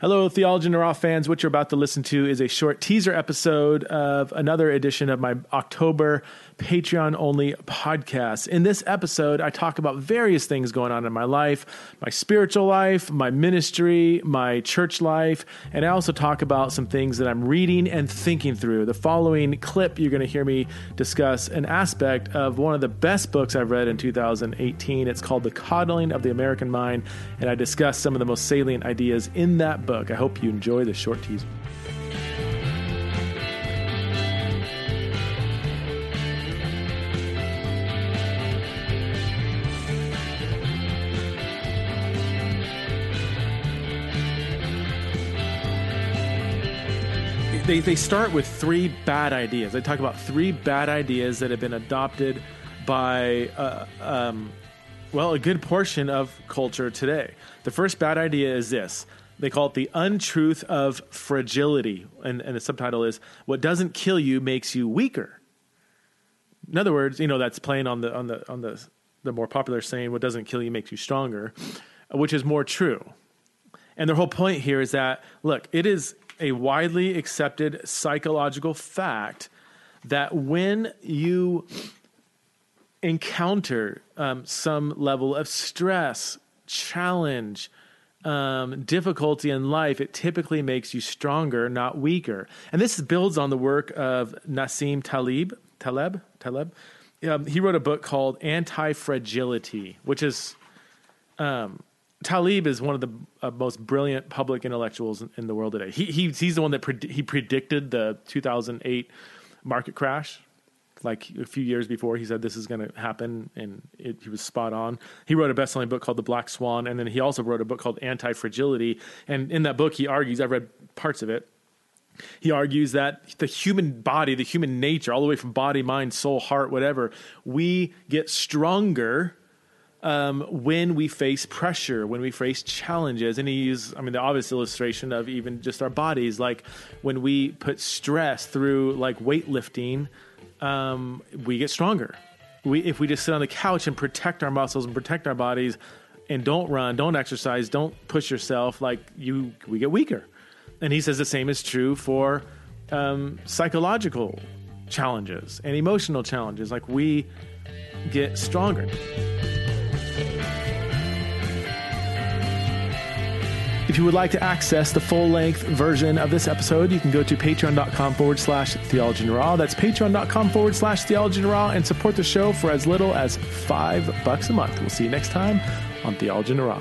Hello, Theology the Raw fans. What you're about to listen to is a short teaser episode of another edition of my October Patreon only podcast. In this episode, I talk about various things going on in my life my spiritual life, my ministry, my church life, and I also talk about some things that I'm reading and thinking through. The following clip, you're going to hear me discuss an aspect of one of the best books I've read in 2018. It's called The Coddling of the American Mind, and I discuss some of the most salient ideas in that I hope you enjoy the short teaser. they, they start with three bad ideas. They talk about three bad ideas that have been adopted by, uh, um, well, a good portion of culture today. The first bad idea is this they call it the untruth of fragility. And, and the subtitle is What Doesn't Kill You Makes You Weaker. In other words, you know, that's playing on the, on the, on the, the more popular saying, What doesn't kill you makes you stronger, which is more true. And their whole point here is that, look, it is a widely accepted psychological fact that when you encounter um, some level of stress, challenge, um, difficulty in life, it typically makes you stronger, not weaker. And this builds on the work of Nassim Taleb. Taleb, Taleb. Um, he wrote a book called Anti Fragility, which is um, Taleb is one of the uh, most brilliant public intellectuals in, in, the world today. He, he he's the one that he predicted the 2008 market crash. Like a few years before, he said this is going to happen, and it, he was spot on. He wrote a best-selling book called The Black Swan, and then he also wrote a book called Anti Fragility. And in that book, he argues. I've read parts of it. He argues that the human body, the human nature, all the way from body, mind, soul, heart, whatever, we get stronger um, when we face pressure, when we face challenges. And he used, I mean, the obvious illustration of even just our bodies, like when we put stress through like weightlifting, um, we get stronger. We, if we just sit on the couch and protect our muscles and protect our bodies and don't run, don't exercise, don't push yourself, like you, we get weaker. And he says the same is true for um, psychological challenges and emotional challenges. Like we get stronger. If you would like to access the full length version of this episode, you can go to patreon.com forward slash theology in raw. That's patreon.com forward slash theology in raw and support the show for as little as five bucks a month. We'll see you next time on Theology in Raw.